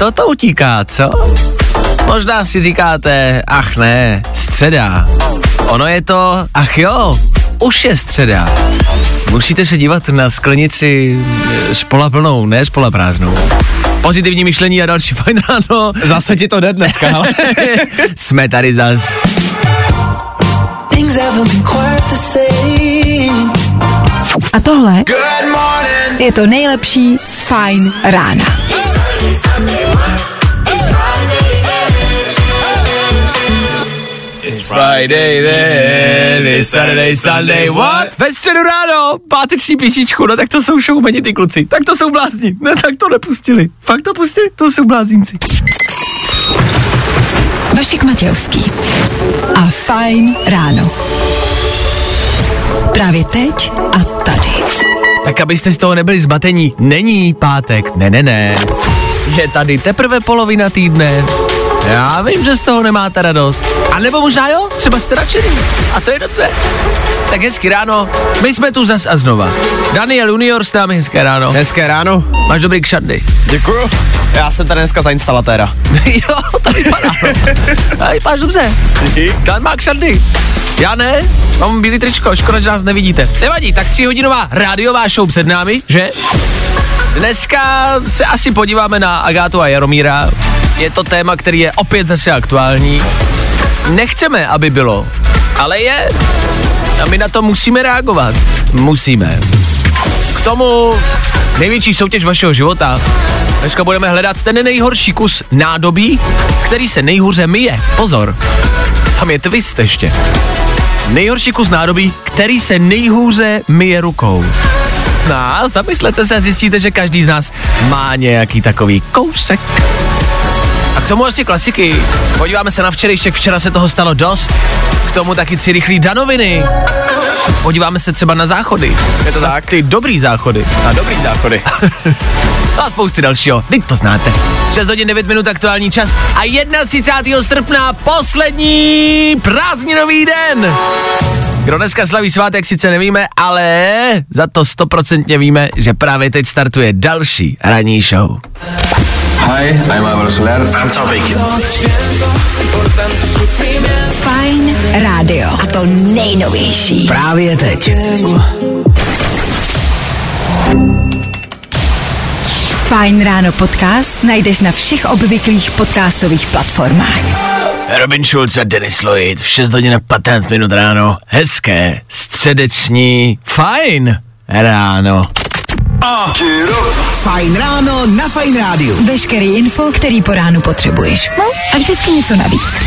toto utíká, co? Možná si říkáte, ach ne, středa. Ono je to, ach jo, už je středa. Musíte se dívat na sklenici s plnou, ne s prázdnou. Pozitivní myšlení a další fajn ráno. Zase ti to jde dneska, ale. Jsme tady zas. A tohle je to nejlepší z Fine rána. Friday then, it's Saturday, Sunday, what? Ve středu ráno, páteční písničku, no tak to jsou showmeni ty kluci, tak to jsou blázni, ne, tak to nepustili, fakt to pustili, to jsou blázníci. Vašek Matějovský a Fine ráno. Právě teď a tady. Tak abyste z toho nebyli zmatení, není pátek, ne, ne, ne. Je tady teprve polovina týdne. Já vím, že z toho nemáte radost. A nebo možná jo, třeba jste nadšený. A to je dobře. Tak hezky ráno, my jsme tu zas a znova. Daniel Junior s námi hezké ráno. Hezké ráno. Máš dobrý kšandy. Děkuju. Já jsem tady dneska za instalatéra. jo, to vypadá. A vypadáš dobře. Dan má kšandy. Já ne, mám bílý tričko, škoda, že nás nevidíte. Nevadí, tak tříhodinová rádiová show před námi, že? Dneska se asi podíváme na Agátu a Jaromíra. Je to téma, který je opět zase aktuální. Nechceme, aby bylo, ale je. A my na to musíme reagovat. Musíme. K tomu největší soutěž vašeho života. Dneska budeme hledat ten nejhorší kus nádobí, který se nejhůře myje. Pozor, tam je twist ještě. Nejhorší kus nádobí, který se nejhůře myje rukou. No, zamyslete se a zjistíte, že každý z nás má nějaký takový kousek. Tomu asi klasiky. Podíváme se na včerejšek, včera se toho stalo dost. K tomu taky tři rychlý danoviny. Podíváme se třeba na záchody. Je to tak? Ty dobrý záchody. Na dobrý záchody. A spousty dalšího. Teď to znáte. 6 hodin 9 minut aktuální čas a 31. srpna poslední prázdninový den. Kdo dneska slaví svátek, sice nevíme, ale za to stoprocentně víme, že právě teď startuje další ranní show. Hi, I'm Álvaro Soler. I'm Topic. Fine Radio. A to nejnovější. Právě teď. Fine Ráno podcast najdeš na všech obvyklých podcastových platformách. Robin Schulz a Denis Lloyd v 6 hodin a 15 minut ráno. Hezké, středeční, fajn ráno. Fajn ráno na Fajn rádiu. Veškerý info, který po ránu potřebuješ. No a vždycky něco navíc.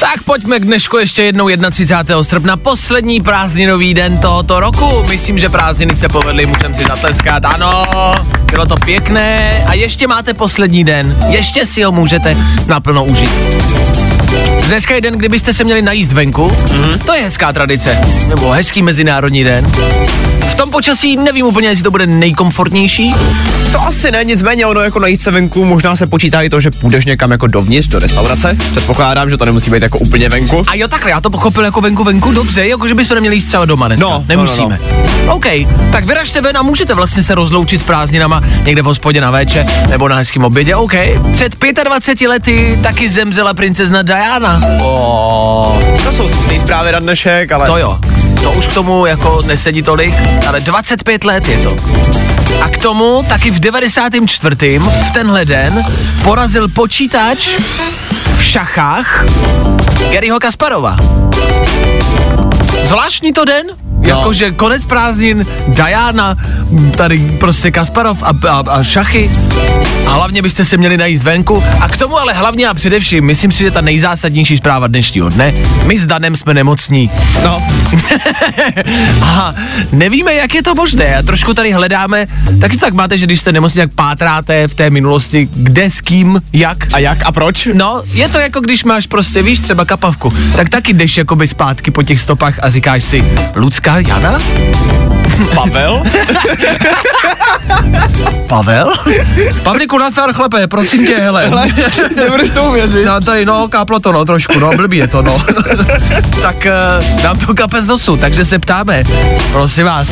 Tak pojďme k dnešku ještě jednou 31. srpna, poslední prázdninový den tohoto roku. Myslím, že prázdniny se povedly, můžeme si zatleskat. Ano, bylo to pěkné a ještě máte poslední den. Ještě si ho můžete naplno užít. Dneska je den, kdybyste se měli najíst venku. Mm-hmm. To je hezká tradice. Nebo hezký mezinárodní den. V tom počasí nevím úplně, jestli to bude nejkomfortnější. To asi ne, nicméně ono jako najít se venku, možná se počítá i to, že půjdeš někam jako dovnitř do restaurace. Předpokládám, že to nemusí být jako úplně venku. A jo, takhle, já to pochopil jako venku, venku, dobře, jako že bychom neměli jíst třeba doma dneska. No, no, Nemusíme. no, OK, tak vyražte ven a můžete vlastně se rozloučit s prázdninama někde v hospodě na véče nebo na hezkém obědě, OK. Před 25 lety taky zemřela princezna Diana. O, to jsou smutné zprávy na dnešek, ale... To jo, to už k tomu jako nesedí tolik, ale 25 let je to. A k tomu taky v 94. v tenhle den porazil počítač v šachách Garyho Kasparova. Zvláštní to den, Jakože konec prázdnin, Diana, tady prostě Kasparov a, a, a šachy. A hlavně byste se měli najíst venku. A k tomu ale hlavně a především, myslím si, že ta nejzásadnější zpráva dnešního dne, my s Danem jsme nemocní. No, A nevíme, jak je to možné. A trošku tady hledáme, taky to tak máte, že když jste nemocní, tak pátráte v té minulosti, kde, s kým, jak. a jak a proč? No, je to jako když máš prostě, víš, třeba kapavku, tak taky jdeš jakoby zpátky po těch stopách a říkáš si, Lucka Jana? Pavel? Pavel? Pavlíku, natar chlepe, prosím tě, hele. hele Nebudeš to uvěřit. No, tady, no, káplo to, no, trošku, no, blbý je to, no. tak uh, nám to kape z nosu, takže se ptáme, prosím vás,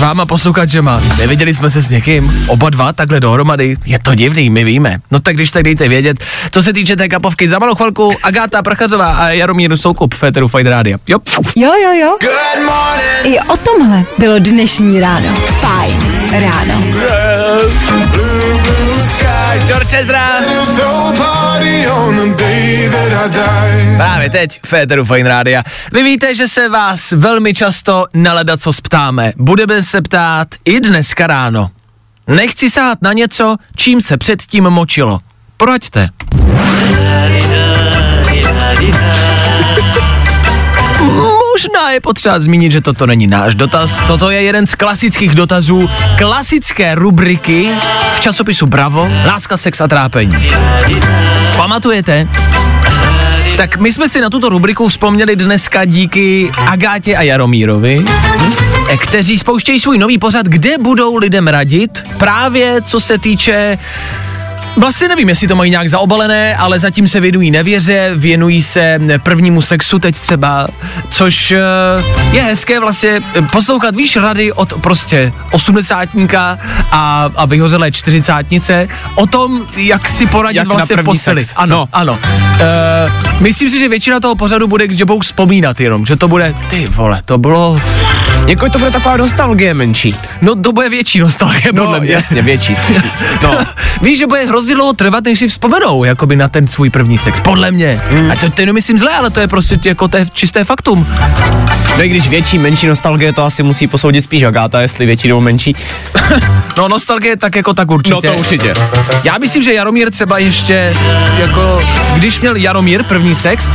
s váma posluchačema, neviděli jsme se s někým, oba dva takhle dohromady, je to divný, my víme. No tak když tak dejte vědět, co se týče té kapovky, za malou chvilku Agáta Prachazová a Jaromír Soukup, Féteru Fight Radio. Jo. Jo, jo, jo. I o tomhle bylo dnešní ráno. Fajn ráno. George Ezra. Právě teď Féteru Fine Rádia. Vy víte, že se vás velmi často naleda co ptáme. Budeme se ptát i dneska ráno. Nechci sát na něco, čím se předtím močilo. Proďte. Možná je potřeba zmínit, že toto není náš dotaz. Toto je jeden z klasických dotazů klasické rubriky v časopisu Bravo Láska, sex a trápení. Pamatujete? Tak my jsme si na tuto rubriku vzpomněli dneska díky Agátě a Jaromírovi, kteří spouštějí svůj nový pořad, kde budou lidem radit právě co se týče Vlastně nevím, jestli to mají nějak zaobalené, ale zatím se věnují nevěře, věnují se prvnímu sexu teď třeba, což eh, je hezké vlastně eh, poslouchat, víš, rady od prostě osmdesátníka a, a vyhozelé čtyřicátnice o tom, jak si poradit Jak vlastně v posteli. sex. Ano, No. ano. Uh, myslím si, že většina toho pořadu bude, že budou vzpomínat jenom, že to bude, ty vole, to bylo, Jako to bude taková nostalgie menší. no to bude větší nostalgie, No, podle mě. jasně, větší. No. Víš, že bude hrozně dlouho trvat, než si vzpomenou, jakoby na ten svůj první sex. Podle mě. Mm. A to, to nemyslím zle, ale to je prostě jako to je čisté faktum. No i když větší, menší nostalgie, to asi musí posoudit spíš Agáta, jestli větší nebo menší. No nostalgie tak jako tak určitě. No to určitě. Já myslím, že Jaromír třeba ještě, jako, když měl Jaromír první sex,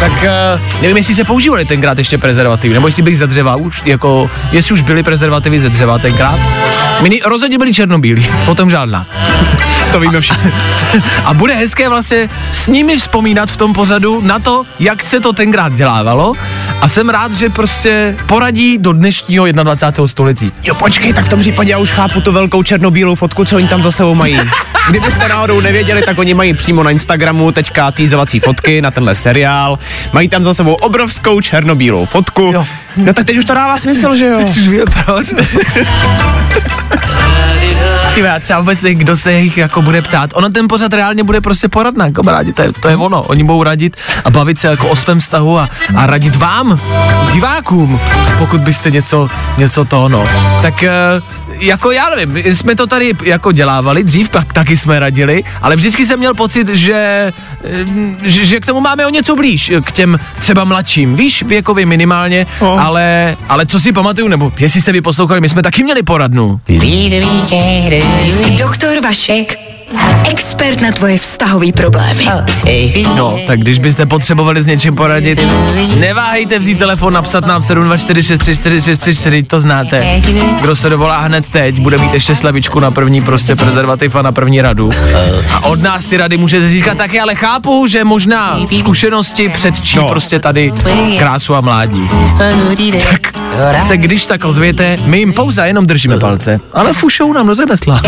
tak uh, nevím, jestli se používali tenkrát ještě prezervativy, nebo jestli byli ze dřeva už, jako, jestli už byly prezervativy ze dřeva tenkrát. Mini, rozhodně byli černobílí, potom žádná. To víme všichni. A bude hezké vlastně s nimi vzpomínat v tom pozadu na to, jak se to tenkrát dělávalo a jsem rád, že prostě poradí do dnešního 21. století. Jo, počkej, tak v tom případě já už chápu tu velkou černobílou fotku, co oni tam za sebou mají. Kdybyste náhodou nevěděli, tak oni mají přímo na Instagramu teďka týzovací fotky na tenhle seriál. Mají tam za sebou obrovskou černobílou fotku. Jo. No tak teď už to dává smysl, že jo? Už vím proč. Ty já třeba vůbec nevím, kdo se jich jako bude ptát. Ono ten pořad reálně bude prostě poradná, kamarádi, to je, to je ono. Oni budou radit a bavit se jako o svém vztahu a, a radit vám, divákům, pokud byste něco, něco to, no. Tak eh, jako já nevím, my jsme to tady jako dělávali, dřív pak taky jsme radili, ale vždycky jsem měl pocit, že, eh, že, že k tomu máme o něco blíž, k těm třeba mladším, víš, věkově minimálně, No. ale, ale co si pamatuju, nebo jestli jste vy poslouchali, my jsme taky měli poradnu. Doktor Vašek. Expert na tvoje vztahové problémy. No, tak když byste potřebovali s něčím poradit, neváhejte vzít telefon, napsat nám 724634634, to znáte. Kdo se dovolá hned teď, bude mít ještě slavičku na první prostě prezervativ a na první radu. A od nás ty rady můžete získat taky, ale chápu, že možná zkušenosti předčí No. prostě tady krásu a mládí. Tak se když tak ozvěte, my jim pouze jenom držíme palce, ale fušou nám do zemesla.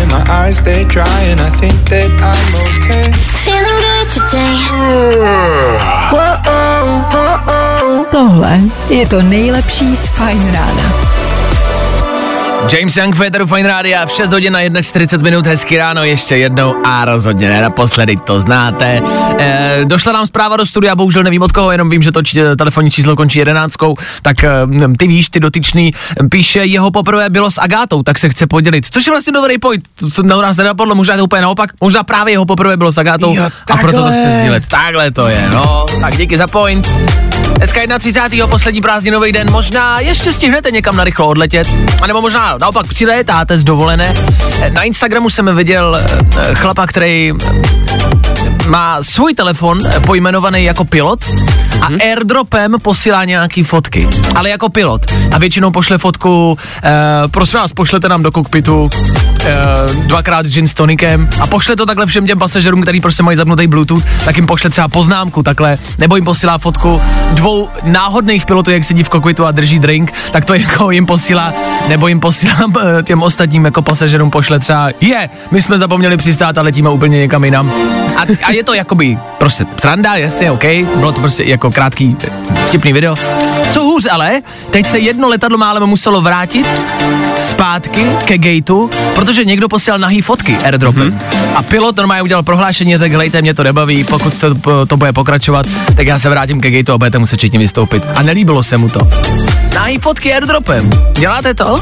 And my eyes stay dry and I think that I'm okay. Feeling good today. Whoa, whoa, Tohle je to nejlepší z Fajn rána. James Young, Federu Fine Rádia, v 6 hodin na 1.40 minut, hezky ráno, ještě jednou a rozhodně ne naposledy, to znáte. E, došla nám zpráva do studia, bohužel nevím od koho, jenom vím, že to či, telefonní číslo končí jedenáctkou, tak e, ty víš, ty dotyčný, píše, jeho poprvé bylo s Agátou, tak se chce podělit, což je vlastně dobrý point, to, na nás nenapadlo, možná to úplně naopak, možná právě jeho poprvé bylo s Agátou Jo, a proto to chce sdílet. Takhle to je, no, tak díky za point. Dneska 31. poslední prázdninový den, možná ještě stihnete někam na rychlo odletět, anebo možná naopak přilétáte z dovolené. Na Instagramu jsem viděl eh, chlapa, který má svůj telefon eh, pojmenovaný jako pilot a hmm. airdropem posílá nějaký fotky, ale jako pilot. A většinou pošle fotku, uh, prosím vás, pošlete nám do kokpitu uh, dvakrát gin s tonikem a pošle to takhle všem těm pasažerům, který prostě mají zapnutý Bluetooth, tak jim pošle třeba poznámku takhle, nebo jim posílá fotku dvou náhodných pilotů, jak sedí v kokpitu a drží drink, tak to jako jim posílá, nebo jim posílám uh, těm ostatním jako pasažerům pošle třeba, je, yeah, my jsme zapomněli přistát a letíme úplně někam jinam. A, a je to jakoby prostě tranda, jasně, OK, bylo to prostě jako krátký, vtipný video. Co hůř ale, teď se jedno letadlo málem muselo vrátit zpátky ke gateu, protože někdo posílal nahý fotky airdropem. Mm-hmm. A pilot normálně udělal prohlášení, řekl, hlejte, mě to nebaví, pokud to, to bude pokračovat, tak já se vrátím ke gateu a budete muset všichni vystoupit. A nelíbilo se mu to. Nahý fotky airdropem. Děláte to?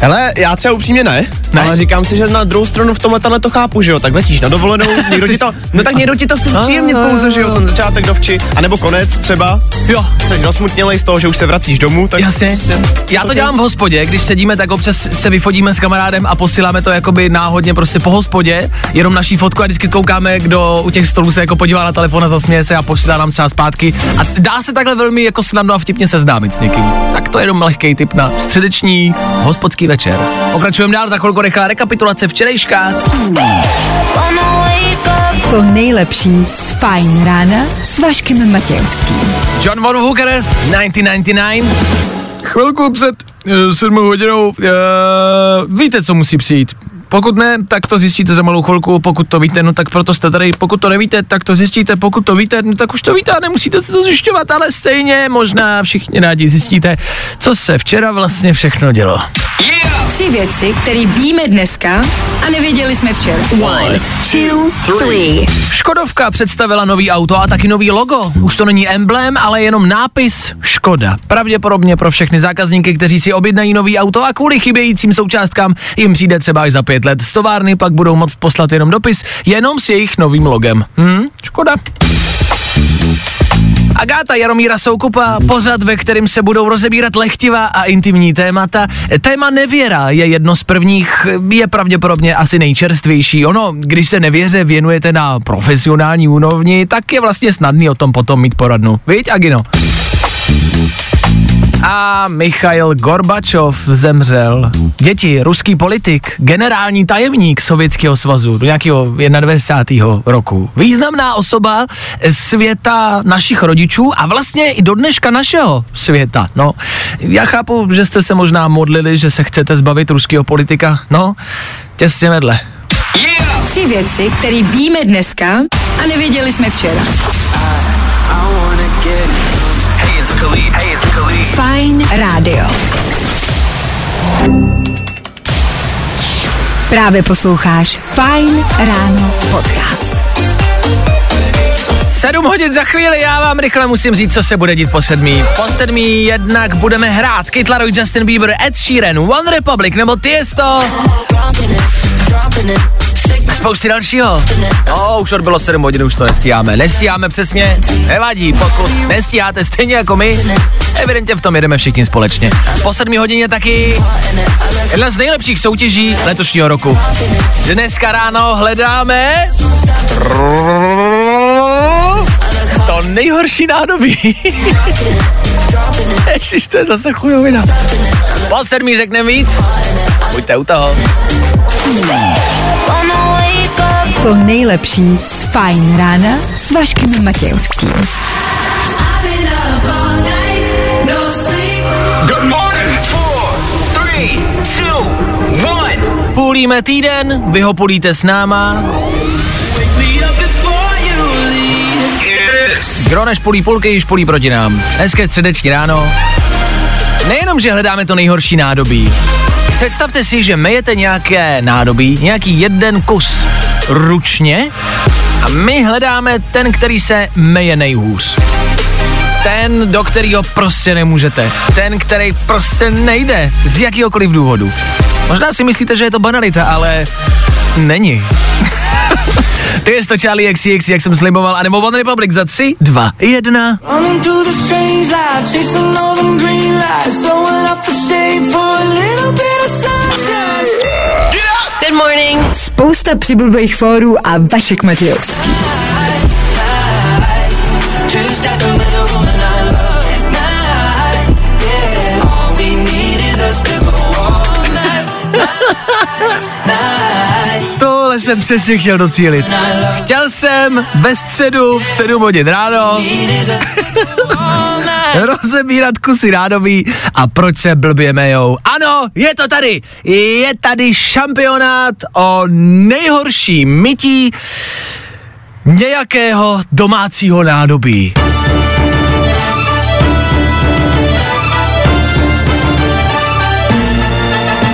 Hele, já třeba upřímně ne, ne, ale říkám si, že na druhou stranu v tomhle to chápu, že jo, tak letíš na dovolenou, někdo ti to, no tak někdo ti to chce příjemnit pouze, že jo, ten začátek dovči, anebo konec třeba, jo, jsi rozmutnělej z toho, že už se vracíš domů, tak Jasně. Prostě, Já to dělám v hospodě, když sedíme, tak občas se vyfotíme s kamarádem a posíláme to jakoby náhodně prostě po hospodě, jenom naší fotku a vždycky koukáme, kdo u těch stolů se jako podívá na telefon a zasměje se a posílá nám třeba zpátky. A dá se takhle velmi jako snadno a vtipně seznámit s někým. Tak to je jenom lehký tip na středeční hospodský večer. Pokračujeme dál za chvilku rychlá rekapitulace včerejška. To nejlepší z Fajn rána s Vaškem Matějovským. John Von Hooker, 1999. Chvilku před uh, 7 hodinou, uh, víte, co musí přijít. Pokud ne, tak to zjistíte za malou chvilku, pokud to víte, no tak proto jste tady, pokud to nevíte, tak to zjistíte, pokud to víte, no tak už to víte a nemusíte se to zjišťovat, ale stejně možná všichni rádi zjistíte, co se včera vlastně všechno dělo. Tři věci, které víme dneska a nevěděli jsme včera. One, two, three. Škodovka představila nový auto a taky nový logo. Už to není emblém, ale jenom nápis Škoda. Pravděpodobně pro všechny zákazníky, kteří si objednají nový auto a kvůli chybějícím součástkám jim přijde třeba až za pět let. Z továrny pak budou moct poslat jenom dopis, jenom s jejich novým logem. Hm, škoda. Agáta Jaromíra Soukupa, pořad, ve kterým se budou rozebírat lehtivá a intimní témata. Téma nevěra je jedno z prvních, je pravděpodobně asi nejčerstvější. Ono, když se nevěře věnujete na profesionální úrovni, tak je vlastně snadný o tom potom mít poradnu. Víď, Agino? A Michail Gorbačov zemřel. Děti, ruský politik, generální tajemník Sovětského svazu do nějakého 21. roku. Významná osoba světa našich rodičů a vlastně i do dneška našeho světa. No, já chápu, že jste se možná modlili, že se chcete zbavit ruského politika. No, těsně vedle. Tři věci, které víme dneska a nevěděli jsme včera. Hey, it's Khalid. Hey, it's Khalid. Fajn rádio. Právě posloucháš Fajn ráno podcast. 7 hodin za chvíli, já vám rychle musím říct, co se bude dít po sedmí. Po sedmí jednak budeme hrát Kid Laroi, Justin Bieber, Ed Sheeran, One Republic nebo Tiesto. Spousty dalšího. No, už odbylo 7 hodin, už to nestíháme. Nestíháme přesně, nevadí, pokud nestíháte stejně jako my, evidentně v tom jedeme všichni společně. Po 7 hodině taky jedna z nejlepších soutěží letošního roku. Dneska ráno hledáme to nejhorší nádobí. Ježiš, to je zase chujovina. Po sedmí řekneme víc. Buďte u toho. To nejlepší z Fajn rána s Vaškem Matějovským. Půlíme týden, vy ho půlíte s náma. Kdo než půlí půlky, již půlí proti nám. Je středeční ráno. Nejenom, že hledáme to nejhorší nádobí. Představte si, že mejete nějaké nádobí, nějaký jeden kus ručně a my hledáme ten, který se meje nejhůř. Ten, do kterého prostě nemůžete. Ten, který prostě nejde z jakýhokoliv důvodu. Možná si myslíte, že je to banalita, ale není. Ty je to Charlie XCX, jak jsem sliboval, anebo One Republic za 3, 2, 1. Running through the strange life, Good morning. Spousta přibulbých fórů a Vašek Matějovský. Tohle jsem přesně chtěl docílit. Chtěl jsem ve středu v 7 hodin ráno rozebírat kusy rádoví a proč se blbě mejou. Ano, je to tady. Je tady šampionát o nejhorší mytí nějakého domácího nádobí.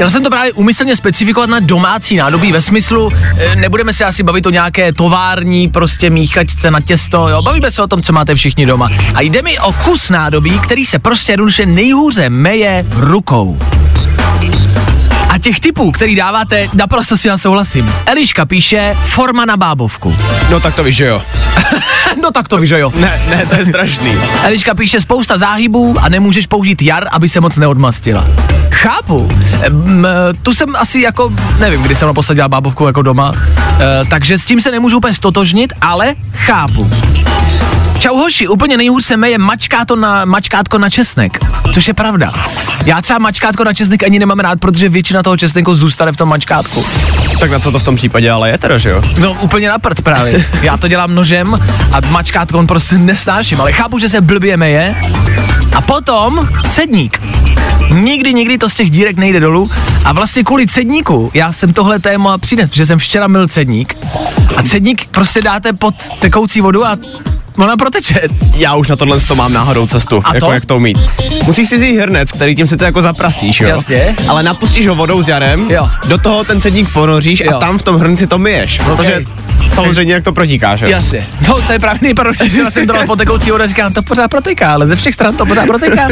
Chtěl jsem to právě umyslně specifikovat na domácí nádobí ve smyslu, e, nebudeme se asi bavit o nějaké tovární prostě míchačce na těsto, jo, bavíme se o tom, co máte všichni doma. A jde mi o kus nádobí, který se prostě jednoduše nejhůře meje rukou. A těch typů, který dáváte, naprosto si já souhlasím. Eliška píše, forma na bábovku. No tak to víš, že jo. no tak to víš, jo. Ne, ne, to je strašný. Eliška píše spousta záhybů a nemůžeš použít jar, aby se moc neodmastila. Chápu. Ehm, tu jsem asi jako, nevím, kdy jsem naposled dělal bábovku jako doma, e, takže s tím se nemůžu úplně stotožnit, ale chápu. Čau hoši, úplně nejhůř se meje mačkáto na, mačkátko na česnek, což je pravda. Já třeba mačkátko na česnek ani nemám rád, protože většina toho česneku zůstane v tom mačkátku. Tak na co to v tom případě ale je teda, že jo? No úplně na prd právě. Já to dělám nožem a mačkátko on prostě nesnáším, ale chápu, že se blbě meje. A potom cedník. Nikdy, nikdy to z těch dírek nejde dolů a vlastně kvůli cedníku já jsem tohle téma přines, protože jsem včera mil cedník a cedník prostě dáte pod tekoucí vodu a ona proteče. Já už na tohle to mám náhodou cestu, A jako to? jak to umít. Musíš si vzít hrnec, který tím sice jako zaprasíš, jo? Jasně. Ale napustíš ho vodou s jarem, Jo. do toho ten cedník ponoříš Jo. a tam v tom hrnci to myješ, protože samozřejmě jak to protíká, že jo? Jasně. No, to je právě nejprve, včera jsem to dal pod tekoucí vodu a říkám, to pořád protéká, ale ze všech stran to pořád protéká.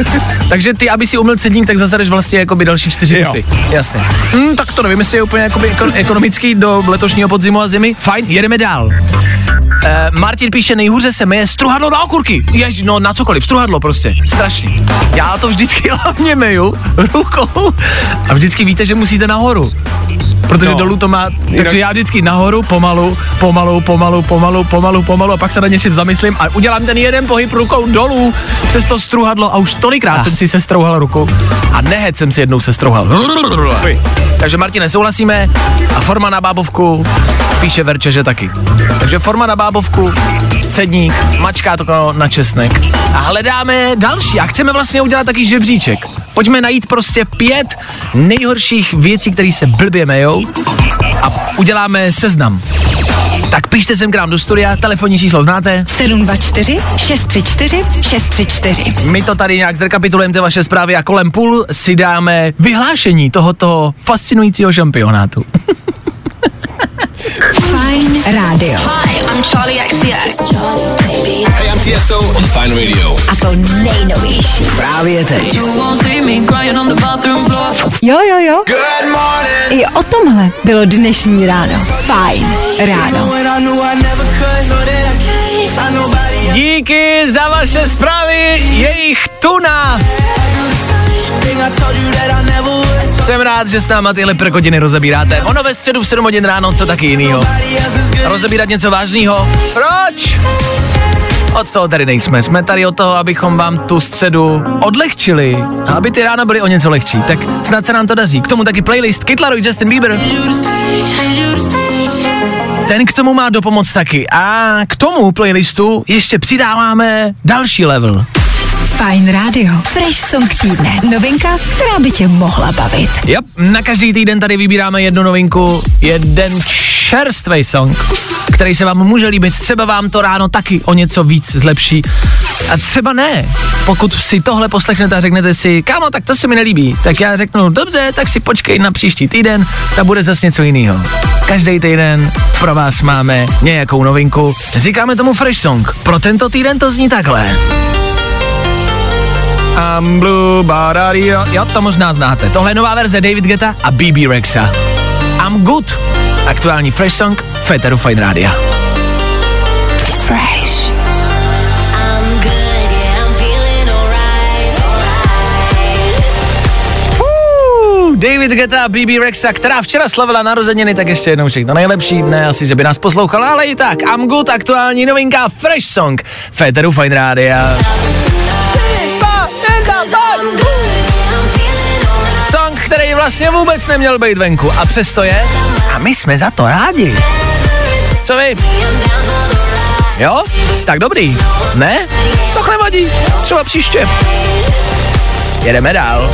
Takže ty, aby si umyl cedník, tak zasadeš vlastně jako by další čtyři kusy. Jasně. Hm, tak to nevím, jestli je úplně jakoby eko- ekonomický do letošního podzimu a zimy. Fajn, jedeme dál. Uh, Martin píše, nejhůře se meje struhadlo na okurky. Jež, no na cokoliv, struhadlo prostě. Strašný. Já to vždycky hlavně meju rukou a vždycky víte, že musíte nahoru. Protože No. dolů to má, takže já vždycky nahoru, pomalu, pomalu, pomalu, pomalu, pomalu, pomalu a pak se na něčem zamyslím a udělám ten jeden pohyb rukou dolů přes to struhadlo a už tolikrát Ah. jsem si sestrouhal ruku a nehet jsem si jednou sestrouhal. Takže Martine, souhlasíme a forma na bábovku píše Verče, že taky. Takže forma na bábovku, cedník, mačká to na česnek. A hledáme další a chceme vlastně udělat taky žebříček. Pojďme najít prostě pět nejhorších věcí, které se blbě mejou a uděláme seznam. Tak pište sem k nám do studia, telefonní číslo znáte. 724 634 634. My to tady nějak zrekapitulujeme ty vaše zprávy a kolem půl si dáme vyhlášení tohoto fascinujícího šampionátu. Fajn rádio. Hi, I'm Charlie XCX. Hey, I'm TSO on Fine Radio. A to nejnovější. Právě teď. Jo, jo, jo. Good morning. I o tomhle bylo dnešní ráno. Fajn ráno. Díky za vaše zprávy, jejich tuna. Jsem rád, že s náma tyhle prkodiny rozebíráte. Ono ve středu v 7 hodin ráno, co taky jinýho. Rozebírat něco vážného. Proč? Od toho tady nejsme. Jsme tady od toho, abychom vám tu středu odlehčili. A aby ty rána byly o něco lehčí. Tak snad se nám to daří. K tomu taky playlist Kytlaroj Justin Bieber. Ten k tomu má dopomoc taky. A k tomu playlistu ještě přidáváme další level. Fajn rádio. Fresh song týdne. Novinka, která by tě mohla bavit. Yep, na každý týden tady vybíráme jednu novinku, jeden čerstvý song, který se vám může líbit, třeba vám to ráno taky o něco víc zlepší. A třeba ne. Pokud si tohle poslechnete a řeknete si, kámo, tak to se mi nelíbí, tak já řeknu, dobře, tak si počkej na příští týden, ta bude zase něco jiného. Každý týden pro vás máme nějakou novinku. Říkáme tomu Fresh Song. Pro tento týden to zní takhle. I'm blue, barario. Jo, to možná znáte. Tohle je nová verze David Geta a BB Rexa. I'm good. Aktuální Fresh Song Féteru Fine Rádia. Fresh. I'm good, yeah, I'm feeling alright. Uh, David Geta, BB Rexa, která včera slavila narozeniny, tak ještě jednou všechno nejlepší. Ne asi, že by nás poslouchala, ale i tak. I'm good, aktuální novinka, Fresh Song, Féteru Fine Rádia. Song, který vlastně vůbec neměl být venku a přesto je. A my jsme za to rádi. Co vy? Jo? Tak dobrý. Ne? To nevadí. Třeba příště. Jedeme dál.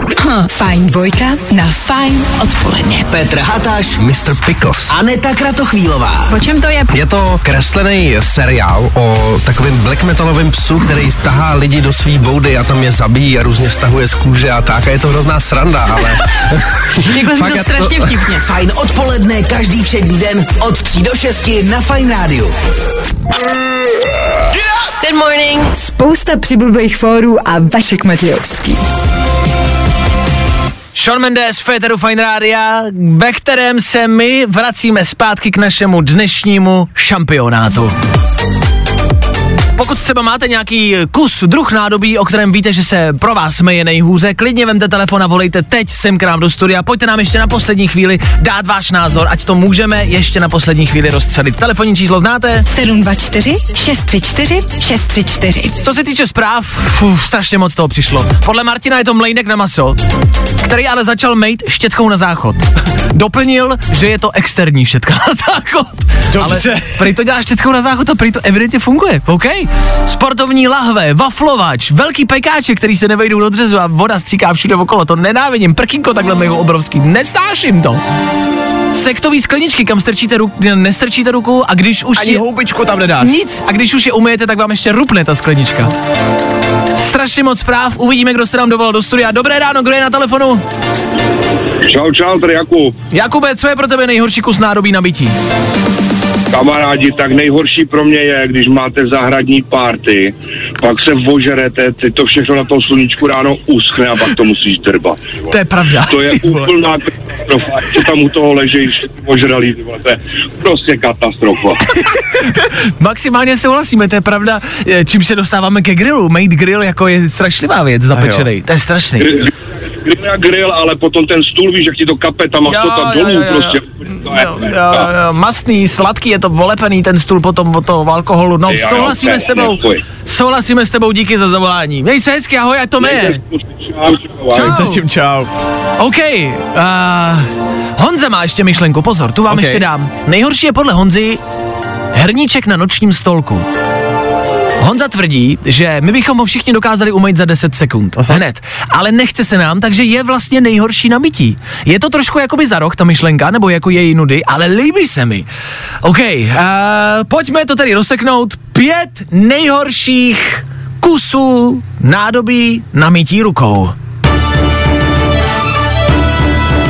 Hm, fajn dvojka na fajn odpoledne. Petr Hatáš, Mr. Pickles. Aneta Kratochvílová. O čem to je? Je to kreslený seriál o takovém black metalovém psu, který tahá lidi do svý boudy a tam je zabíjí a různě stahuje z kůže a tak. A je to hrozná sranda, ale... Fakt to já to- strašně vtipně. Fajn odpoledne každý všední den od 3 do 6 na Fajn rádiu. Good morning. Spousta přibulbých fórů a Vašek Matějovský. Sean Mendes, Féteru Fine Rádia, ve kterém se my vracíme zpátky k našemu dnešnímu šampionátu. Pokud třeba máte nějaký kus, druh nádobí, o kterém víte, že se pro vás smeje nejhůře, klidně vemte telefon a volejte teď sem k nám do studia. Pojďte nám ještě na poslední chvíli dát váš názor, ať to můžeme ještě na poslední chvíli rozstřelit. Telefonní číslo znáte? 724 634 634. Co se týče zpráv, fů, strašně moc toho přišlo. Podle Martina je to mlejnek na maso, který ale začal mejt štětkou na záchod. Doplnil, že je to externí štětka na záchod. Dobře. Ale prý to dělá štětkou na záchod a prý to evidentně funguje. OK? Sportovní lahve, waflovač, velký pekáče, který se nevejdou do dřezu a voda stříká všude okolo. To nenávidím. Prkínko takhle mého obrovský. Nestáším to. Sektový skleničky, kam strčíte ruku, nestrčíte ruku a když už Ani je- houbičku tam nedáš. nic a když už je umyjete, tak vám ještě rupne ta sklenička. Strašně moc zpráv, uvidíme, kdo se nám dovolal do studia. Dobré ráno, kdo je na telefonu? Čau, čau, tady Jakub. Jakube, co je pro tebe nejhorší kus nádobí nabití? Kamarádi, tak nejhorší pro mě je, když máte zahradní párty, pak se vožerete, teď to všechno na tom sluníčku ráno uschne a pak to musíš drbat. ty vole. To je pravda. To je ty úplná katastrofa, že tam u toho leží všichni ožralí, ty vole, to je prostě katastrofa. Maximálně souhlasíme, to je pravda. Čím se dostáváme ke grillu? Made grill jako je strašlivá věc zapečený. To je strašný. Grill na grill, ale potom ten stůl, víš, jak ti to kape, tam máš to tam dolů prostě. To je- Jo, jo, jo, mastný, sladký, je to volepený ten stůl potom od toho alkoholu. No, Jo, jo, souhlasíme je- s tebou. nefuj. Souhlasíme s tebou, díky za zavolání. Měj se hezky, ahoj, ať to meje. Čau, čau, Čau. Zatím čau. OK, uh, Honza má ještě myšlenku, pozor, tu vám OK. ještě dám. Nejhorší je podle Honzy herníček na nočním stolku. Honza tvrdí, že my bychom ho všichni dokázali umýt za 10 sekund. Aha. Hned. Ale nechte se nám, takže je vlastně nejhorší nabití. Je to trošku jakoby za roh, ta myšlenka, nebo jako její nudy, ale líbí se mi. OK, uh, pojďme to tedy rozseknout. Pět nejhorších kusů nádobí na mytí rukou.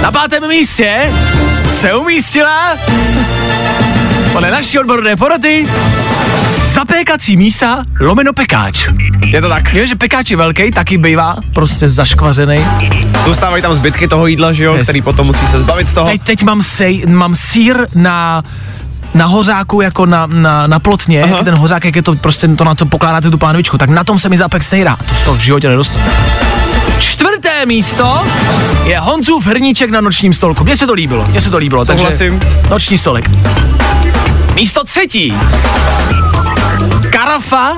Na pátém místě se umístila podle naší odborné poroty zapékací mísa lomeno pekáč. Je to tak. Je, že pekáč je velký, taky bývá prostě zaškvařený. Zůstávají tam zbytky toho jídla, že jo, Yes. který potom musí se zbavit z toho. Teď, teď mám, sej, mám sír na na hořáku jako na, na, na plotně, je ten hořák, jak je to prostě to, na co pokládáte tu pánvičku, tak na tom se mi zapek sejrá. To z toho v životě nedostane. Čtvrté místo je Honzův hrníček na nočním stolku. Mně se to líbilo, mně se to líbilo. Souhlasím. Takže noční stolek. Místo třetí. Karafa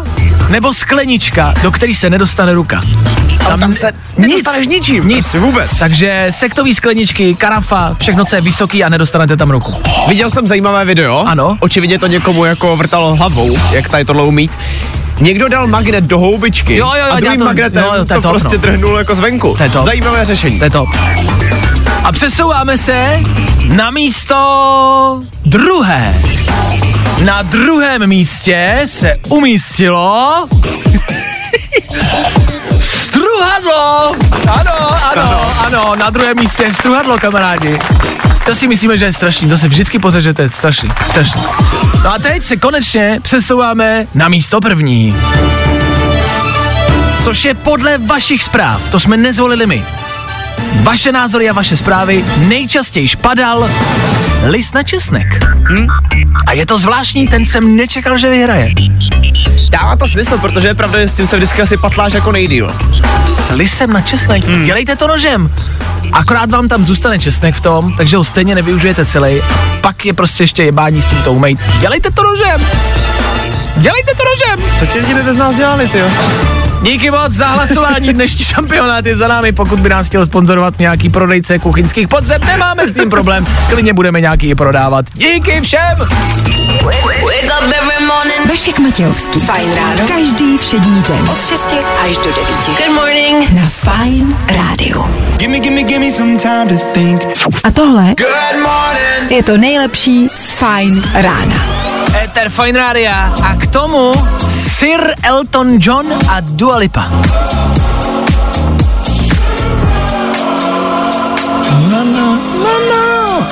nebo sklenička, do který se nedostane ruka. Tam, tam se nedostaneš ničím, Nic. prostě vůbec. Takže sektový skleničky, karafa, všechno, co je vysoký a nedostanete tam ruku. Viděl jsem zajímavé video. Ano. Očividně to někomu jako vrtalo hlavou, jak tady tohle umít. Někdo dal magnet do houbičky Jo, jo, jo, a druhým to- magnetem jo, jo, to to, top, prostě no. trhnul jako zvenku. To je top. Zajímavé řešení. To je to. A přesouváme se na místo druhé. Na druhém místě se umístilo struhadlo. Ano, ano, ano, na druhém místě je struhadlo, kamarádi. To si myslíme, že je strašný, to se vždycky pořežete, je strašný, strašný. No a teď se konečně přesouváme na místo první. Což je podle vašich zpráv, to jsme nezvolili my. Vaše názory a vaše zprávy nejčastěji padal list na česnek. Hm? A je to zvláštní, ten jsem nečekal, že vyhraje. Dává to smysl, protože je pravda, že s tím se vždycky asi patláš jako nejdýl. S lisem na česnek, hmm. dělejte to nožem. Akorát vám tam zůstane česnek v tom, takže ho stejně nevyužijete celý. Pak je prostě ještě jebání s tím to umejt. Dělejte to nožem. Dělejte to nožem. Co ti lidi by bez nás dělali, ty? Díky moc za hlasování, dnešní šampionát je za námi, pokud by nás chtěl sponzorovat nějaký prodejce kuchyňských potřeb, nemáme s tím problém, klidně budeme nějaký i prodávat. Díky všem! Vašek Matějovský. Fajn ráno. Každý všední den. Od 6 až do 9. Good morning. Na Fajn rádiu. Gimme, gimme, gimme some time to think. A tohle Good morning. je to nejlepší z Fajn rána. Ether Fine Radio a k tomu Sir Elton John a Dua Lipa.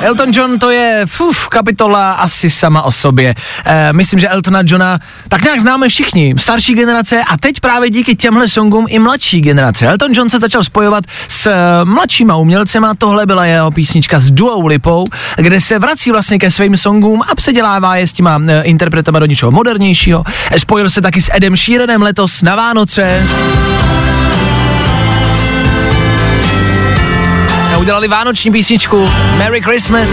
Elton John to je fuf, kapitola asi sama o sobě. E, myslím, že Eltona Johna tak nějak známe všichni, starší generace a teď právě díky těmhle songům i mladší generace. Elton John se začal spojovat s e, mladšíma umělcema, tohle byla jeho písnička s Duou Lipou, kde se vrací vlastně ke svým songům a předělává je s těma e, interpretama do něčeho modernějšího. Spojil se taky s Edem Sheeranem letos na Vánoce. Udělali vánoční písničku. Merry Christmas.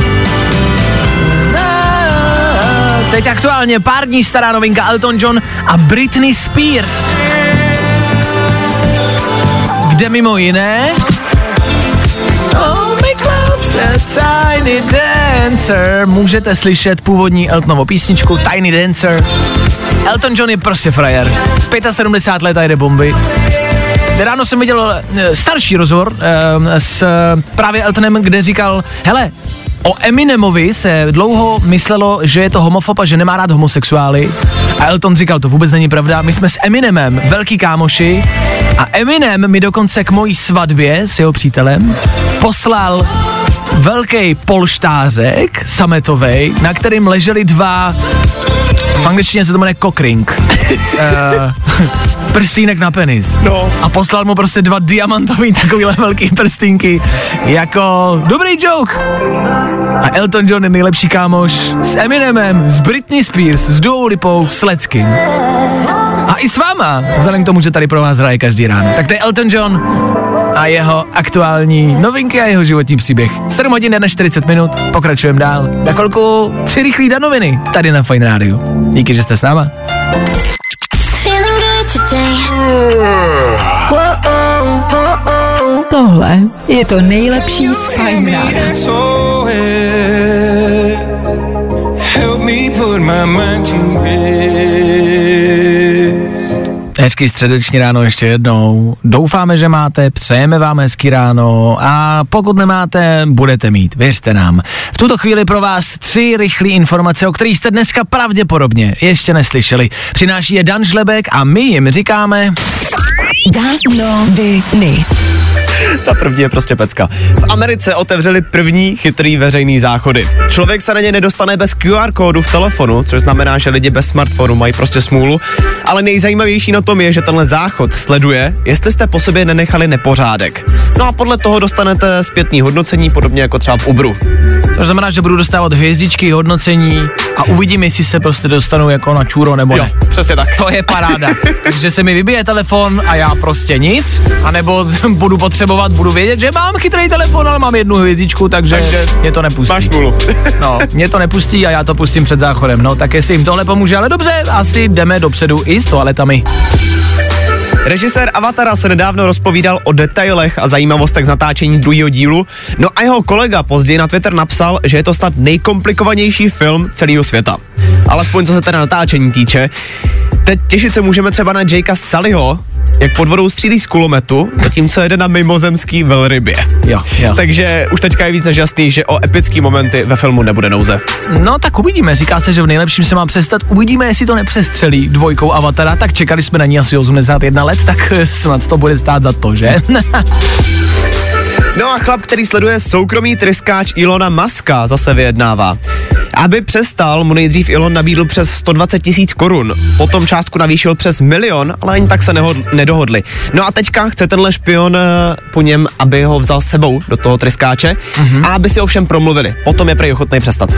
Teď aktuálně pár dní stará novinka Elton John a Britney Spears. Kde mimo jiné? Tiny Dancer. Můžete slyšet původní Eltonovo písničku Tiny Dancer. Elton John je prostě frajer. 75 let a jede bomby Ráno jsem viděl eh, starší rozhovor eh, s eh, právě Eltonem, kde říkal, hele, O Eminemovi se dlouho myslelo, že je to homofob a že nemá rád homosexuály. A Elton říkal, to vůbec není pravda. My jsme s Eminemem velký kámoši a Eminem mi dokonce k mojí svatbě s jeho přítelem poslal velký polštářek sametovej, na kterým leželi dva v angličtině se to jmenuje cockring. uh, prstýnek na penis. No. A poslal mu prostě dva diamantový takovýhle velký prstínky. Jako dobrý joke. A Elton John je nejlepší kámoš s Eminemem, s Britney Spears, s Dua Lipou, s Leckým. A i s váma, vzhledem k tomu, že tady pro vás hraje každý ráno. Tak to je Elton John a jeho aktuální novinky a jeho životní příběh. 7 hodin na 40 minut, pokračujeme dál. Za chvilku tři rychlý danoviny tady na Fine Radio. Díky, že jste s náma. Tohle je to nejlepší z rána. So help me put my mind to rest. Hezký středeční ráno ještě jednou. Doufáme, že máte, přejeme vám hezký ráno a pokud nemáte, budete mít, věřte nám. V tuto chvíli pro vás tři rychlé informace, o kterých jste dneska pravděpodobně ještě neslyšeli. Přináší je Dan Žlebek a my jim říkáme... Danoviny. Ta první je prostě pecka. V Americe otevřeli první chytrý veřejný záchody. Člověk se na ně nedostane bez QR kódu v telefonu, což znamená, že lidi bez smartphonu mají prostě smůlu. Ale nejzajímavější na tom je, že tenhle záchod sleduje, jestli jste po sobě nenechali nepořádek. No a podle toho dostanete zpětný hodnocení, podobně jako třeba v Ubru. To znamená, že budu dostávat hvězdičky, hodnocení a uvidím, jestli se prostě dostanu jako na čůro nebo ne. přesně tak. To je paráda. Takže se mi vybije telefon a já prostě nic, anebo budu potřebovat, budu vědět, že mám chytrý telefon, ale mám jednu hvězdičku, takže, Takže mě to nepustí. Máš smůlu. No, mě to nepustí a já to pustím před záchodem. No, tak jestli jim tohle pomůže, ale dobře, asi jdeme dopředu i s toaletami. Režisér Avatara se nedávno rozpovídal o detailech a zajímavostech z natáčení druhého dílu, no a jeho kolega později na Twitter napsal, že je to snad nejkomplikovanější film celého světa. Alespoň co se teda natáčení týče. Teď těšit se můžeme třeba na Jakea Sullyho, jak pod vodou střílí z kulometu, zatímco jede na mimozemský velrybě. Jo, jo. Takže už teďka je víc než jasný, že o epický momenty ve filmu nebude nouze. No tak uvidíme, říká se, že v nejlepším se má přestat. Uvidíme, jestli to nepřestřelí dvojkou Avatara, tak čekali jsme na ní asi 81 let, tak snad to bude stát za to, že? No a chlap, který sleduje soukromý tryskáč Ilona Maska, zase vyjednává. Aby přestal, mu nejdřív Elon nabídl přes 120 tisíc korun, potom částku navýšil přes milion, ale ani tak se nedohodli. No a teďka chce tenhle špion eh, po něm, aby ho vzal sebou do toho tryskáče mm-hmm. a aby si ovšem promluvili. Potom je prej ochotný přestat.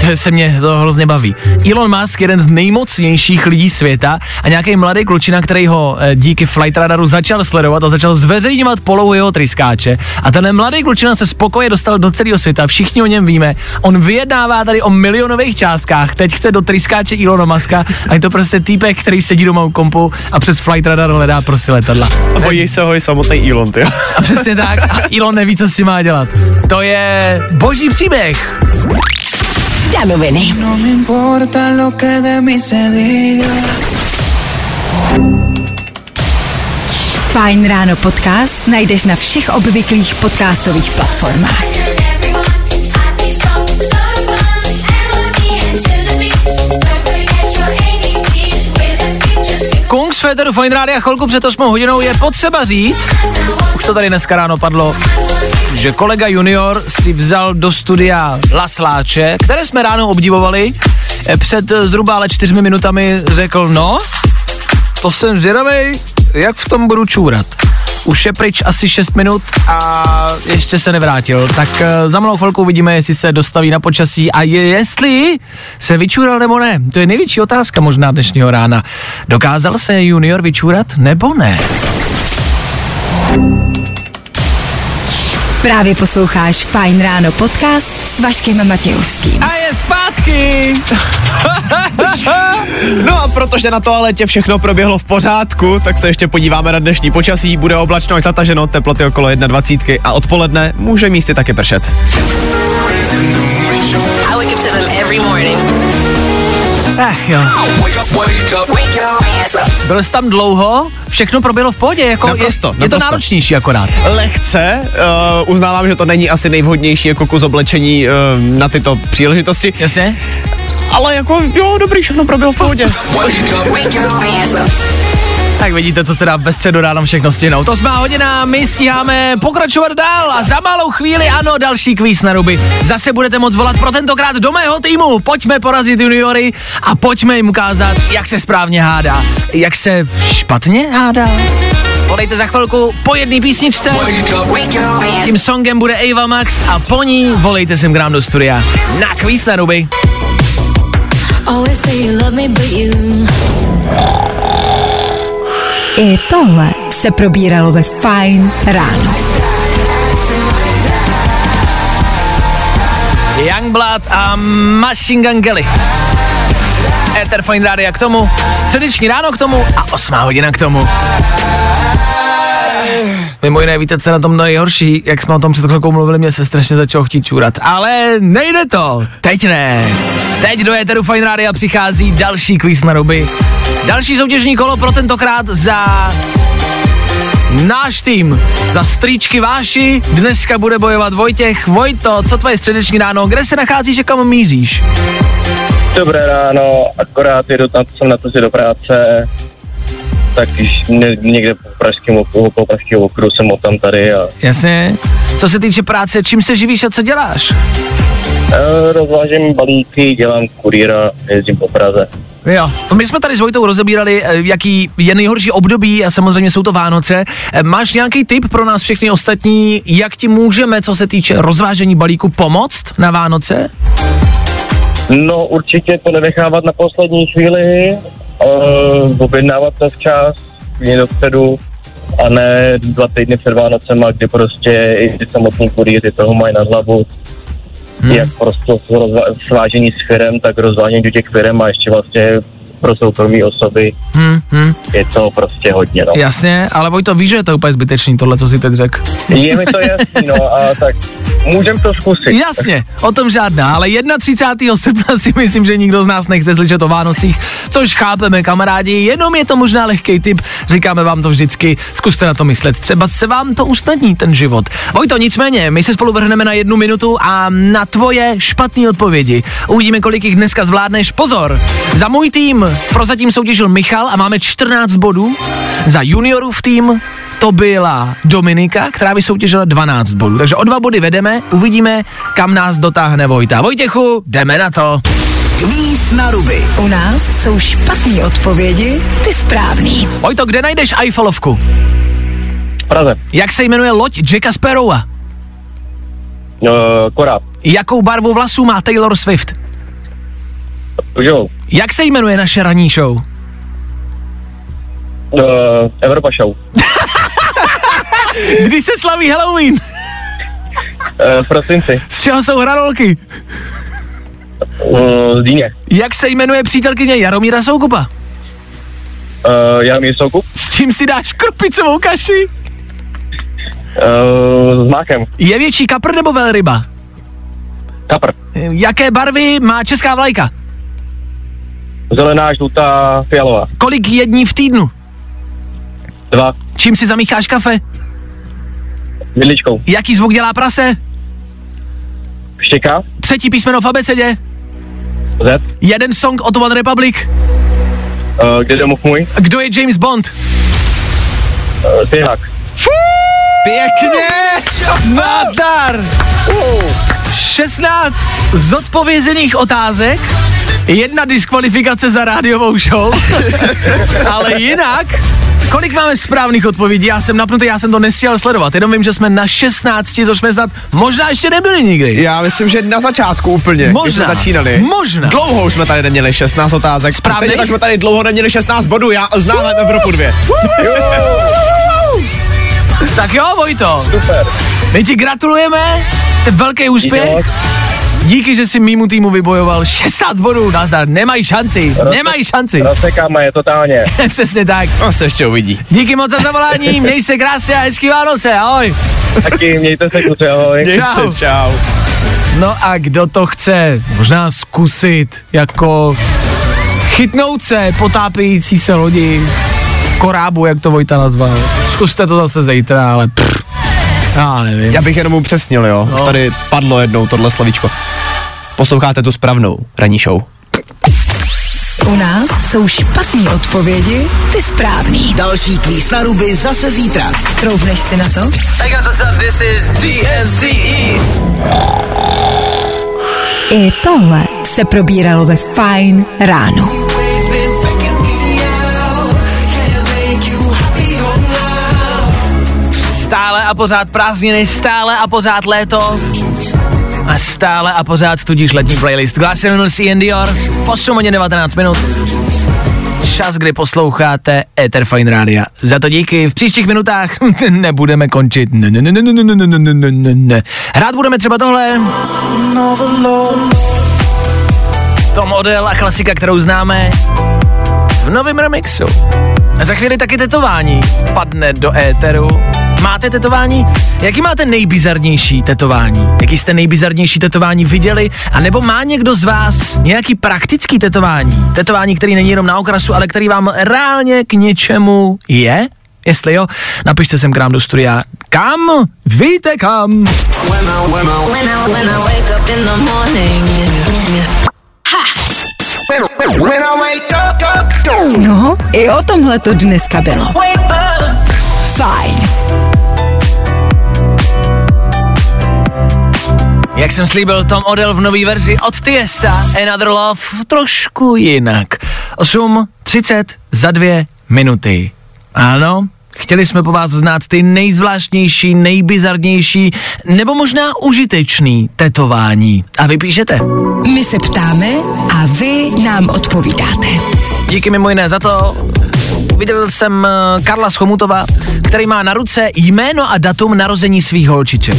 To se mě to hrozně baví. Elon Musk, jeden z nejmocnějších lidí světa a nějaký mladý klučina, který ho eh, díky Flight Radaru začal sledovat a začal zveřejňovat polohu jeho tryskáče. A ten mladý klučina se spokoje dostal do celého světa, všichni o něm víme. On vyjednává tady o milionových částkách, teď chce do tryskáče Elona Muska a je to prostě týpek, který sedí doma u kompu a přes Flight Radar hledá prostě letadla. A bojí se ho i samotný Elon, ty. A přesně tak. A Elon neví, co si má dělat. To je boží příběh. Danoviny. No me importa lo que de mí se diga. Fajn ráno podcast najdeš na všech obvyklých podcastových platformách. Kungs Federu Fine Rádia chvilku před 8 hodinou je potřeba říct, už to tady dneska ráno padlo, že kolega Junior si vzal do studia Lacláče, které jsme ráno obdivovali, eh, před eh, zhruba ale čtyřmi minutami řekl, no, to jsem zvědavej, jak v tom budu čůrat. Už je pryč asi 6 minut a ještě se nevrátil. Tak uh, za malou chvilku uvidíme, jestli se dostaví na počasí a je, jestli se vyčúral nebo ne. To je největší otázka možná dnešního rána. Dokázal se junior vyčůrat nebo ne? Právě posloucháš Fajn ráno podcast s Vaškem Matějovským. A je zpátky! No a protože na toaletě všechno proběhlo v pořádku, tak se ještě podíváme na dnešní počasí. Bude oblačno až zataženo, teploty okolo 21 a odpoledne může místy taky pršet. I wake up to them every morning. Ach jo. Byl jsi tam dlouho, všechno proběhlo v pohodě, jako Naprosto, je, je to naprosto. náročnější akorát. Lehce, uh, uznávám, že to není asi nejvhodnější jako kus oblečení uh, na tyto příležitosti, Jasně? ale jako jo, dobrý, všechno proběhlo v pohodě. Tak vidíte, co se dá bez středu ráno všechno stihnout. To jsme hodina, my stíháme pokračovat dál a za malou chvíli, ano, další kvíz na ruby. Zase budete moc volat pro tentokrát do mého týmu. Pojďme porazit juniory a pojďme jim ukázat, jak se správně hádá. Jak se špatně hádá. Volejte za chvilku po jedné písničce. Tím songem bude Ava Max a po ní volejte sem k nám do studia na kvíz na ruby. Always say you love me, but you. I tohle se probíralo ve Fajn ráno. Youngblood a Machine Gun Kelly. Ether Fine Rádia k tomu, středeční ráno k tomu a osmá hodina k tomu. Mimo jiné, víte, co na tom nejhorší, jak jsme o tom před chvilkou mluvili, mě se strašně začalo chtít čůrat. Ale nejde to, teď ne. Teď do Eteru Fine Rádia přichází další quiz na ruby. Další soutěžní kolo pro tentokrát za náš tým. Za strýčky Váši dneska bude bojovat Vojtěch. Vojto, co tvoje středeční ráno, kde se nacházíš a kam míříš? Dobré ráno, akorát jedu tam, jsem na cestě do práce, tak někde po pražském okruhu, po pražském okruhu jsem tam tady a Jasně. Co se týče práce, čím se živíš a co děláš? e, rozvážím balíky, dělám kurýra, jezdím po Praze. Jo, my jsme tady s Vojtou rozebírali, eh, jaký je nejhorší období a samozřejmě jsou to Vánoce. Eh, Máš nějaký tip pro nás všechny ostatní, jak ti můžeme, co se týče rozvážení balíku, pomoct na Vánoce? No určitě to nenechávat na poslední chvíli, uh, objednávat to včas, klidně dopředu, a ne dva týdny před Vánocema, kdy prostě i ty samotní kurýři toho mají na hlavu. Hmm. Jak prostě rozva- svážení s firem, tak rozvážení do těch firem a ještě vlastně pro soukromí osoby Hmm, hmm, je to prostě hodně, no. jasně, ale Vojto, víš, že je to úplně zbytečný, tohle, co si teď řekl. Je mi to jasný, no, a tak můžem to zkusit. Jasně, o tom žádná, ale 31. srpna si myslím, že nikdo z nás nechce slyšet o Vánocích, což chápeme, kamarádi, jenom je to možná lehký tip, říkáme vám to vždycky, zkuste na to myslet, třeba se vám to usnadní ten život. Vojto, nicméně, my se spolu vrhneme na jednu minutu a na tvoje špatné odpovědi. Uvidíme, kolik jich dneska zvládneš. Pozor, za můj tým prozatím soutěžil Michal a máme 14 bodů, za juniorův tým to byla Dominika, která vysoutěžila 12 bodů. Takže o dva body vedeme, uvidíme, kam nás dotáhne Vojta. Vojtěchu, jdeme na to. Kvíz na ruby. U nás jsou špatné odpovědi, ty správný. Vojto, kde najdeš Eiffelovku? Praze. Jak se jmenuje loď Jacka Sparrowa? Uh, Korát. Jakou barvu vlasů má Taylor Swift? Jo. Jak se jmenuje naše ranní show? Uh, Evropa Show. Kdy se slaví Halloween? Uh, v prosinci. Z čeho jsou hranolky? Uh, z Dýně. Jak se jmenuje přítelkyně Jaromíra Soukupa? Uh, Jaromír Soukup. S čím si dáš krupicovou kaši? Uh, s mákem. Je větší kapr nebo velryba? Kapr. Jaké barvy má česká vlajka? Zelená, žlutá, fialová. Kolik jední v týdnu? Dva. Čím si zamícháš kafe? Vidličkou. Jaký zvuk dělá prase? Štěká. Třetí písmeno v abecedě? Z. Jeden song od One Republic? Uh, kde domov můj? Kdo je James Bond? Uh, Tyhák. Pěkně! Nazdar! 16 zodpovězených otázek, jedna diskvalifikace za rádiovou show, ale jinak, kolik máme správných odpovědí? Já jsem napnutý, já jsem to nestihl sledovat, jenom vím, že jsme na 16, což jsme snad možná ještě nebyli nikdy. Já myslím, že na začátku úplně, Možná, jsme začínali. možná. Dlouho už jsme tady neměli 16 otázek. Správně. Stejně tak jsme tady dlouho neměli 16 bodů, já oznávám Evropu 2. Tak jo, Vojto, Super. my ti gratulujeme, to je velký úspěch. Díky, že jsi mýmu týmu vybojoval 16 bodů, nazdar, nemají šanci, nemají šanci. Rozsekáme je totálně. Přesně tak. No se ještě uvidí. Díky moc za zavolání, měj se krásně a hezký Vánoce, ahoj. Taky mějte se kluci, ahoj. Měj Čau. se, čau. No a kdo to chce možná zkusit jako chytnout se potápějící se lodi, korábu, jak to Vojta nazval. Zkuste to zase zítra, ale pff, já nevím. Já bych jenom upřesnil, jo. No. Tady padlo jednou tohle slovíčko. Posloucháte tu správnou ranní show. U nás jsou špatné odpovědi, ty správný. Další kvíz na ruby zase zítra. Troubneš si na to? Hey guys, what's up? This is DNCE. I tohle se probíralo ve Fine ráno. A pořád prázdniny, stále a pořád léto. A stále a pořád tudíž letní playlist. Glass Animals Ian Dior, v 8 hodin 19 minut. Čas, kdy posloucháte Ether Fine Rádia. Za to díky. V příštích minutách nebudeme končit. Ne, ne, ne, ne, ne, ne, ne, ne, ne. Hrát budeme třeba tohle. To model a klasika, kterou známe v novém remixu. A za chvíli taky tetování padne do éteru. Máte tetování? Jaký máte nejbizarnější tetování? Jaký jste nejbizarnější tetování viděli? A nebo má někdo z vás nějaký praktický tetování? Tetování, který není jenom na okrasu, ale který vám reálně k něčemu je? Jestli jo, napište sem k nám do studia. Kam? Víte kam? No, i o tomhle to dneska bylo. Fajn. Jak jsem slíbil, Tom Odell v nový verzi od Tiesta, Another Love, trošku jinak. 8.30 za dvě minuty. Ano, chtěli jsme po vás znát ty nejzvláštnější, nejbizarnější, nebo možná užitečný tetování. A vy píšete. My se ptáme a vy nám odpovídáte. Díky mimo jiné za to. Viděl jsem eh, Karla Schomutova, který má na ruce jméno a datum narození svých holčiček.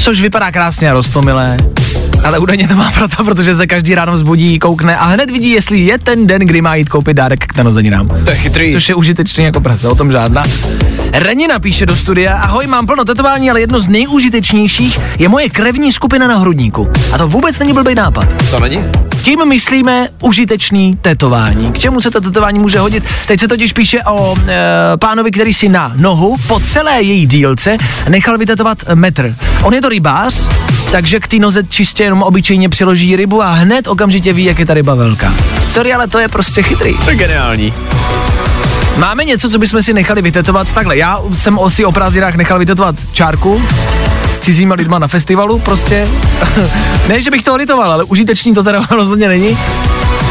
Což vypadá krásně a rostomilé. Ale údajně to má proto, protože se každý ráno vzbudí, koukne a hned vidí, jestli je ten den, kdy má jít koupit dárek k narozeninám. To je chytrý. Což je užitečný jako prase, o tom žádná. Renina píše do studia, ahoj, mám plno tetování, ale jedno z nejužitečnějších je moje krevní skupina na hrudníku. A to vůbec není blbý nápad. To není? Tím myslíme užitečný tetování. K čemu se to tetování může hodit? Teď se totiž píše o e, pánovi, který si na nohu po celé její dílce nechal vytetovat metr. On je to rybář, takže k té noze čistě jenom obyčejně přiloží rybu a hned okamžitě ví, jak je ta ryba velká. Sorry, ale to je prostě chytrý. To je geniální. Máme něco, co bychom si nechali vytetovat takhle. Já jsem si o prázdninách nechal vytetovat čárku s cizíma lidma na festivalu, prostě. ne, že bych to litoval, ale užitečný to teda rozhodně není.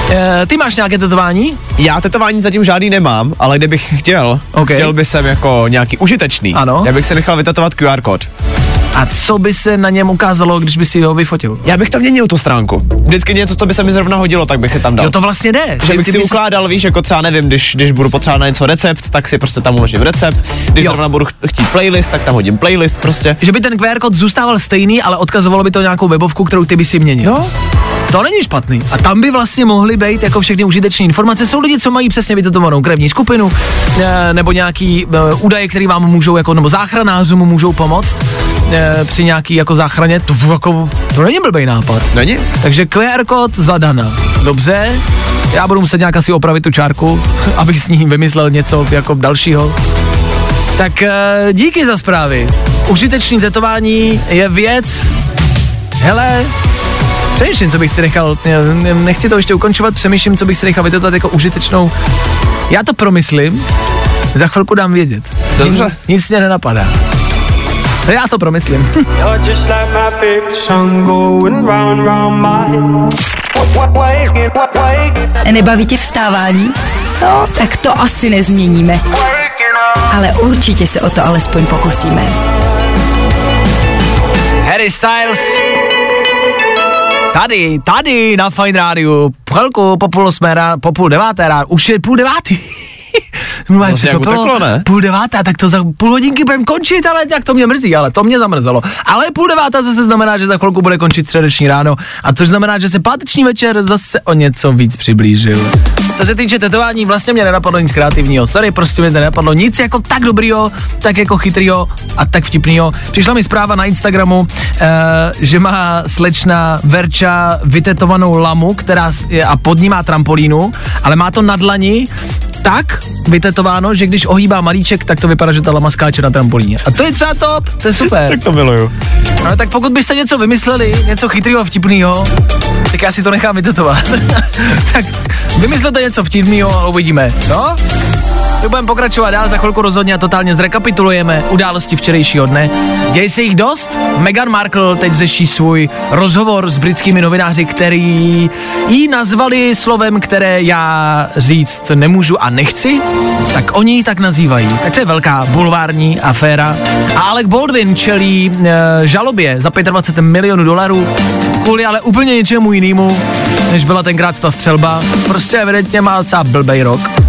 E, ty máš nějaké tetování? Já tetování zatím žádný nemám, ale kdybych chtěl, Ok. chtěl bych jsem jako nějaký užitečný. Ano. Já bych si nechal vytetovat QR kód. A co by se na něm ukázalo, když by si ho vyfotil? Já bych to měnil tu stránku. Vždycky něco, co by se mi zrovna hodilo, tak bych si tam dal. Jo, to vlastně jde. že bych ty si bys- ukládal, víš, jako třeba nevím, když, když budu potřebovat na něco recept, tak si prostě tam uložím recept. Když Jo. zrovna budu ch- chtít playlist, tak tam hodím playlist prostě. Že by ten QR kód zůstával stejný, ale odkazovalo by to nějakou webovku, kterou ty by si měnil. No. To není špatný. A tam by vlastně mohly být jako všechny užitečné informace. Jsou lidi, co mají přesně vytetovanou krevní skupinu, eh, nebo nějaký eh, údaje, které vám můžou, jako, nebo záchranářům můžou pomoct eh, při nějaký jako záchraně. To, jako, to není blbý nápad. Není? Takže QR kód zadana. Dobře, já budu muset nějak asi opravit tu čárku, abych s ní vymyslel něco jako dalšího. Tak eh, díky za zprávy. Užitečný tetování je věc, hele, přemýšlím, co bych si nechal, ne- nechci to ještě ukončovat, přemýšlím, co bych si nechal vytetovat jako užitečnou. Já to promyslím, za chvilku dám vědět. Dobře. Nic, nic mě nenapadá. Já to promyslím. Nebaví tě vstávání? No, tak to asi nezměníme. Ale určitě se o to alespoň pokusíme. Harry Styles. Tady, tady na Fine Radio. Chvilku po půl osmé ráno, po půl deváté ráno. Už je půl devátý. Mě Vlastně jak překvapilo. uteklo, ne? Půl devátá, tak to za půl hodinky budeme končit, ale tak to mě mrzí, ale to mě zamrzelo. Ale půl devátá zase znamená, že za chvilku bude končit středeční ráno, a což znamená, že se páteční večer zase o něco víc přiblížil. Co se týče tetování, vlastně mě nenapadlo nic kreativního. Sorry, prostě mě to nenapadlo nic jako tak dobrýho, tak jako chytrýho a tak vtipnýho. Přišla mi zpráva na Instagramu, eh, že má slečna Verča vytetovanou lamu, která je, a pod ní má trampolínu, ale má to na dlani tak vytetováno, že když ohýbá malíček, tak to vypadá, že ta lama skáče na trampolíně. A to je třeba top, to je super. Tak to miluju. Ale tak pokud byste něco vymysleli, něco chytrého, vtipného, tak já si to nechám vytetovat. tak vymyslete něco vtipného a uvidíme. No? My budeme pokračovat dál, za chvilku rozhodně a totálně zrekapitulujeme události včerejšího dne. Děje se jich dost? Meghan Markle teď řeší svůj rozhovor s britskými novináři, který jí nazvali slovem, které já říct nemůžu a nechci, tak oni ji tak nazývají. Tak to je velká bulvární aféra. A Alec Baldwin čelí e, žalobě za 25 milionů dolarů kvůli ale úplně něčemu jinému, než byla tenkrát ta střelba. Prostě evidentně má docela blbej rok.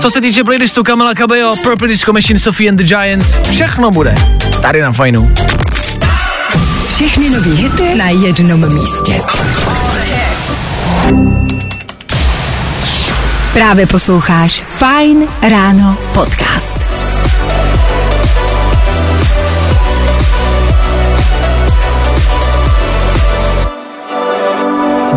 Co se týče playlistu Kamila Cabello, Purple Disco Machine, Sophie and the Giants, všechno bude tady na fajnu. Všechny nový hity na jednom místě. Právě posloucháš Fine Ráno podcast.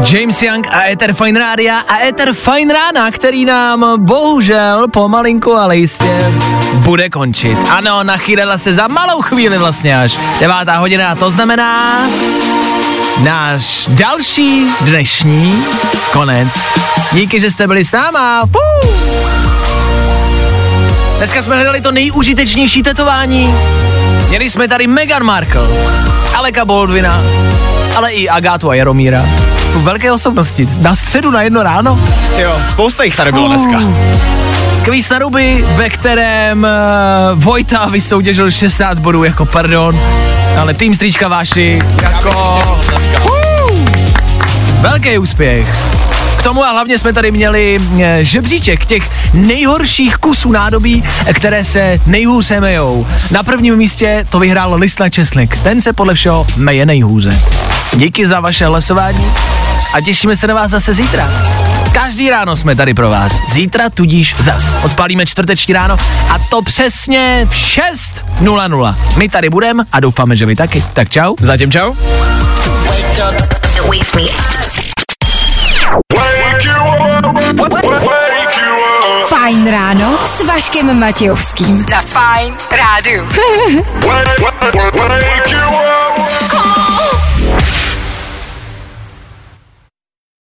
James Young a Ether Fine Rádia a Ether Fine Rána, který nám bohužel pomalinku, ale jistě bude končit. Ano, nachýlila se za malou chvíli vlastně až devátá hodina a to znamená náš další dnešní konec. Díky, že jste byli s náma. Fuu. Dneska jsme hledali to nejúžitečnější tetování. Měli jsme tady Meghan Markle, Aleka Baldwina, ale i Agátu a Jaromíra. Jsou velké osobnosti. Na středu na jedno ráno. Jo, spousta jich tady bylo dneska. Kvíz na ruby, ve kterém uh, Vojta vysoutěžil 16 bodů jako pardon, ale tým Stříčka Váši jako... Uh, velký úspěch. K tomu a hlavně jsme tady měli eh, žebříček těch nejhorších kusů nádobí, které se nejhůř mejou. Na prvním místě to vyhrál Lisna Česnek. Ten se podle všeho meje nejhůře. Díky za vaše hlasování a těšíme se na vás zase zítra. Každý ráno jsme tady pro vás. Zítra tudíž zas. Odpálíme čtvrteční ráno a to přesně v 6.00. My tady budeme a doufáme, že vy taky. Tak čau. Zatím čau. Fajn ráno s Vaškem Matějovským. Na Fajn rádu. Wake you up.